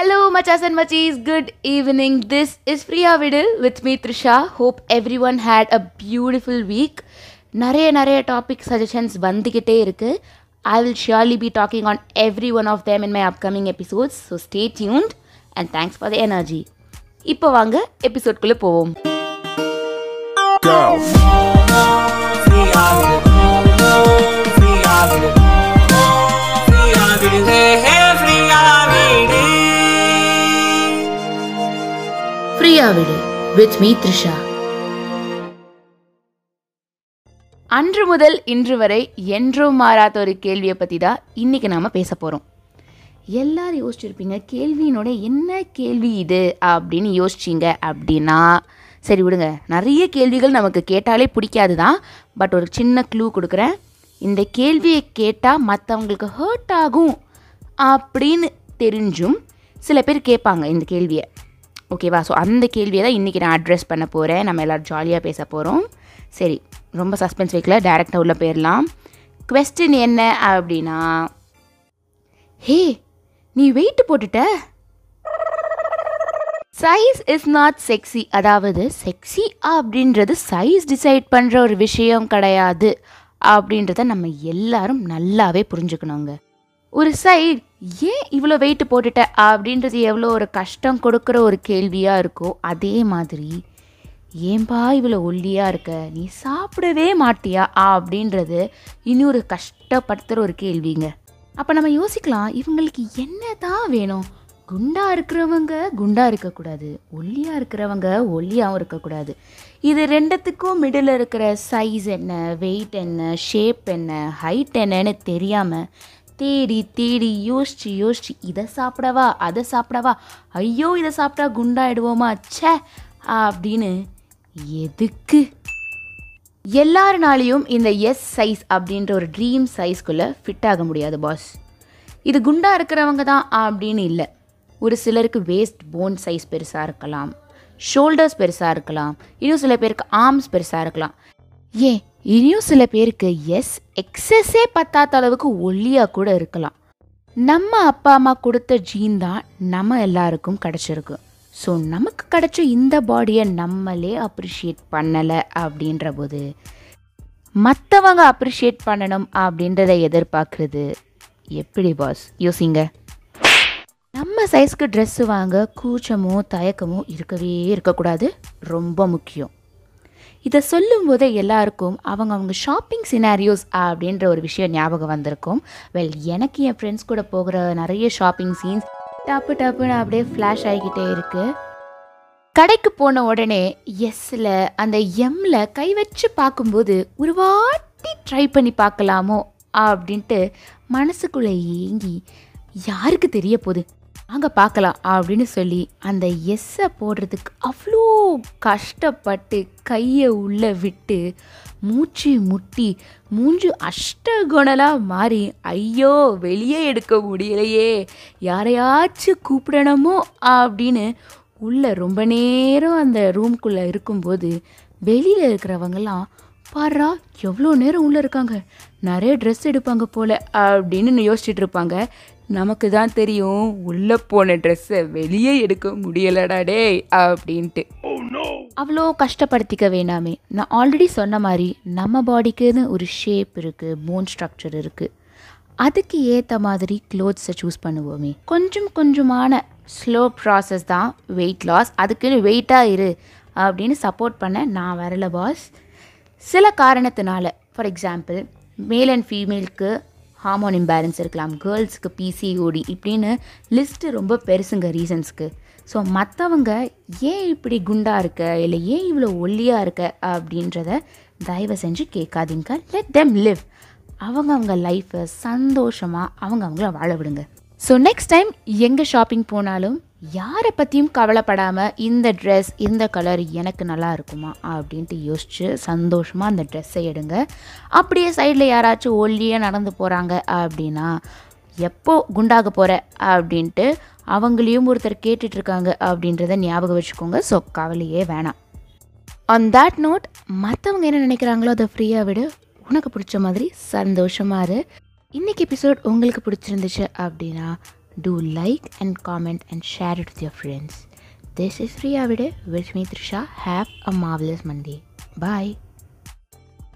Hello, machas and machis. Good evening. This is Priya Vidal with me, Trisha. Hope everyone had a beautiful week. நிறைய நிறைய topic suggestions வந்துக்கிட்டே இருக்கு I will surely be talking on every one of them in my upcoming episodes so stay tuned and thanks for the energy இப்போ வாங்க எபிசோட்குள்ளே போவோம் ஃப்ரீயா விடு with me Trisha அன்று முதல் இன்று வரை என்றும் மாறாத ஒரு கேள்வியை பற்றி தான் இன்றைக்கி நாம் பேச போகிறோம் எல்லாரும் யோசிச்சிருப்பீங்க கேள்வியினோட என்ன கேள்வி இது அப்படின்னு யோசிச்சிங்க அப்படின்னா சரி விடுங்க. நிறைய கேள்விகள் நமக்கு கேட்டாலே பிடிக்காது தான் பட் ஒரு சின்ன க்ளூ கொடுக்குறேன். இந்த கேள்வியை கேட்டால் மற்றவங்களுக்கு ஹர்ட் ஆகும் அப்படின்னு தெரிஞ்சும் சில பேர் கேட்பாங்க இந்த கேள்வியை. ஓகேவா ஸோ அந்த கேள்வியை தான் இன்றைக்கி நான் அட்ரஸ் பண்ண போகிறேன் நம்ம எல்லோரும் ஜாலியாக பேச போகிறோம் சரி ரொம்ப சஸ்பென்ஸ் வைக்கல. டேரெக்டாக உள்ளே போயிடலாம் கொஸ்டின் என்ன அப்படின்னா ஹே நீ வெயிட் போட்டுட்ட? சைஸ் இஸ் நாட் செக்ஸி அதாவது செக்ஸி அப்படின்றது சைஸ் டிசைட் பண்ணுற ஒரு விஷயம் கிடையாது. அப்படின்றத நம்ம எல்லாரும் நல்லாவே புரிஞ்சுக்கணுங்க. ஒரு சைட் ஏன் இவ்வளோ வெயிட் போட்டுட்ட? அப்படின்றது எவ்வளோ ஒரு கஷ்டம் கொடுக்குற ஒரு கேள்வியாக இருக்கோ அதே மாதிரி ஏன்பா இவ்வளோ ஒல்லியாக இருக்க? நீ சாப்பிடவே மாட்டியா? அப்படின்றது இன்னொரு கஷ்டப்படுத்துகிற ஒரு கேள்விங்க. அப்போ நம்ம யோசிக்கலாம் இவங்களுக்கு என்ன தான் வேணும்? குண்டாக இருக்கிறவங்க குண்டாக இருக்கக்கூடாது. ஒல்லியாக இருக்கிறவங்க ஒல்லியாகவும் இருக்கக்கூடாது. இது ரெண்டுத்துக்கும் மிடில் இருக்கிற சைஸ் என்ன வெயிட் என்ன ஷேப் என்ன ஹைட் என்னன்னு தெரியாமல் தேடி தேடி யோசிச்சு யோசிச்சு இதை சாப்பிடவா? அதை சாப்பிடவா? ஐயோ இதை சாப்பிட்டா குண்டாயிடுவோமா? ச்சே! அப்படின்னு எதுக்கு? எல்லாருனாலையும் இந்த எஸ் சைஸ் அப்படின்ற ஒரு ட்ரீம் சைஸ்க்குள்ளே ஃபிட் ஆக முடியாது பாஸ். இது குண்டாக இருக்கிறவங்க தான் அப்படின்னு இல்லை. ஒரு சிலருக்கு வேஸ்ட் போன் சைஸ் பெருசாக இருக்கலாம் ஷோல்டர்ஸ் பெருசாக இருக்கலாம் இன்னும் சில பேருக்கு ஆர்ம்ஸ் பெருசாக இருக்கலாம். ஏன்? இனியும் சில பேருக்கு எஸ் எக்ஸஸே பத்தாத அளவுக்கு ஒல்லியாக கூட இருக்கலாம். நம்ம அப்பா அம்மா கொடுத்த ஜீன் தான் நம்ம எல்லாருக்கும் கிடச்சிருக்கு. ஸோ நமக்கு கிடைச்ச இந்த பாடியை நம்மளே அப்ரிஷியேட் பண்ணலை அப்படின்ற போது மற்றவங்க அப்ரிஷியேட் பண்ணணும் அப்படின்றத எதிர்பார்க்குறது. எப்படி பாஸ் யோசிங்க. நம்ம சைஸ்க்கு ட்ரெஸ்ஸு வாங்க கூச்சமோ தயக்கமோ இருக்கவே இருக்கக்கூடாது. ரொம்ப முக்கியம். இதை சொல்லும்போதே எல்லாருக்கும் அவங்க அவங்க ஷாப்பிங் சினாரியோஸ் அப்படின்ற ஒரு விஷயம் ஞாபகம் வந்திருக்கும். வெல் எனக்கு என் ஃப்ரெண்ட்ஸ் கூட போகிற நிறைய ஷாப்பிங் சீன்ஸ் டப்பு டப்புன்னு அப்படியே ஃப்ளாஷ் ஆகிக்கிட்டே இருக்குது கடைக்கு போன உடனே எஸ்ஸில் அந்த எம்மில் கை வச்சு பார்க்கும்போது ஒரு வாட்டி ட்ரை பண்ணி பார்க்கலாமோ அப்படின்ட்டு மனசுக்குள்ளே ஏங்கி யாருக்கு தெரிய போகுது? அங்கே பார்க்கலாம் அப்படின்னு சொல்லி அந்த எஸ்ஸை போடுறதுக்கு அவ்வளோ கஷ்டப்பட்டு கையை உள்ளே விட்டு மூச்சு முட்டி மூஞ்சு அஷ்டகுணலாக மாறி ஐயோ வெளியே எடுக்க முடியலையே யாரையாச்சும் கூப்பிடணுமோ அப்படின்னு உள்ளே ரொம்ப நேரம் அந்த ரூம்குள்ளே இருக்கும்போது வெளியில் இருக்கிறவங்கெல்லாம் பாரா எவ்வளோ நேரம் உள்ளே இருக்காங்க? நிறைய ட்ரெஸ் எடுப்பாங்க போல அப்படின்னு யோசிச்சுட்டு இருப்பாங்க. நமக்கு தான் தெரியும் உள்ளே போன ட்ரெஸ்ஸை வெளியே எடுக்க முடியலடா டேய் அப்படின்ட்டு. அவ்வளோ கஷ்டப்படுத்திக்க வேணாமே. நான் ஆல்ரெடி சொன்ன மாதிரி நம்ம பாடிக்குன்னு ஒரு ஷேப் இருக்குது போன் ஸ்ட்ரக்சர் இருக்குது அதுக்கு ஏற்ற மாதிரி க்ளோத்ஸை சூஸ் பண்ணுவோமே. கொஞ்சம் கொஞ்சமான ஸ்லோ ப்ராசஸ் தான் வெயிட் லாஸ் அதுக்குன்னு வெயிட்டாக இரு அப்படின்னு சப்போர்ட் பண்ண நான் வரல பாஸ் சில காரணத்தினால ஃபார் எக்ஸாம்பிள் மேல் அண்ட் ஃபீமேலுக்கு ஹார்மோன் இம்பேலன்ஸ் இருக்கலாம் கேர்ள்ஸுக்கு பிசிஓடி இப்படின்னு லிஸ்ட்டு ரொம்ப பெருசுங்க ரீசன்ஸ்க்கு ஸோ மற்றவங்க ஏன் இப்படி குண்டாக இருக்க இல்லை ஏன் இவ்வளோ ஒல்லியாக இருக்க அப்படின்றத தயவு செஞ்சு கேட்காதீங்க. லெட் தெம் லிவ் அவங்க அவங்க லைஃப்பை சந்தோஷமாக அவங்க அவங்கள வாழ விடுங்க. ஸோ நெக்ஸ்ட் டைம் எங்கே ஷாப்பிங் போனாலும் யாரை பற்றியும் கவலைப்படாமல் இந்த ட்ரெஸ் இந்த கலர் எனக்கு நல்லா இருக்குமா அப்படின்ட்டு யோசிச்சு சந்தோஷமாக அந்த ட்ரெஸ்ஸை எடுங்க. அப்படியே சைடில் யாராச்சும் ஒல்லியாக நடந்து போகிறாங்க அப்படின்னா எப்போ குண்டாக போகிற அப்படின்ட்டு அவங்களையும் ஒருத்தர் கேட்டுட்ருக்காங்க அப்படின்றத ஞாபகம் வச்சுக்கோங்க. ஸோ கவலையே வேணாம். ஆன் தேட் நோட் மற்றவங்க என்ன நினைக்கிறாங்களோ அதை ஃப்ரீயாக விடு. உனக்கு பிடிச்ச மாதிரி சந்தோஷமாக இரு. இன்றைக்கி எபிசோட் உங்களுக்கு பிடிச்சிருந்துச்சு அப்படின்னா Do like and comment and share it with your friends. This is Riya Vide with me, Trisha. Have a marvelous Monday. Bye.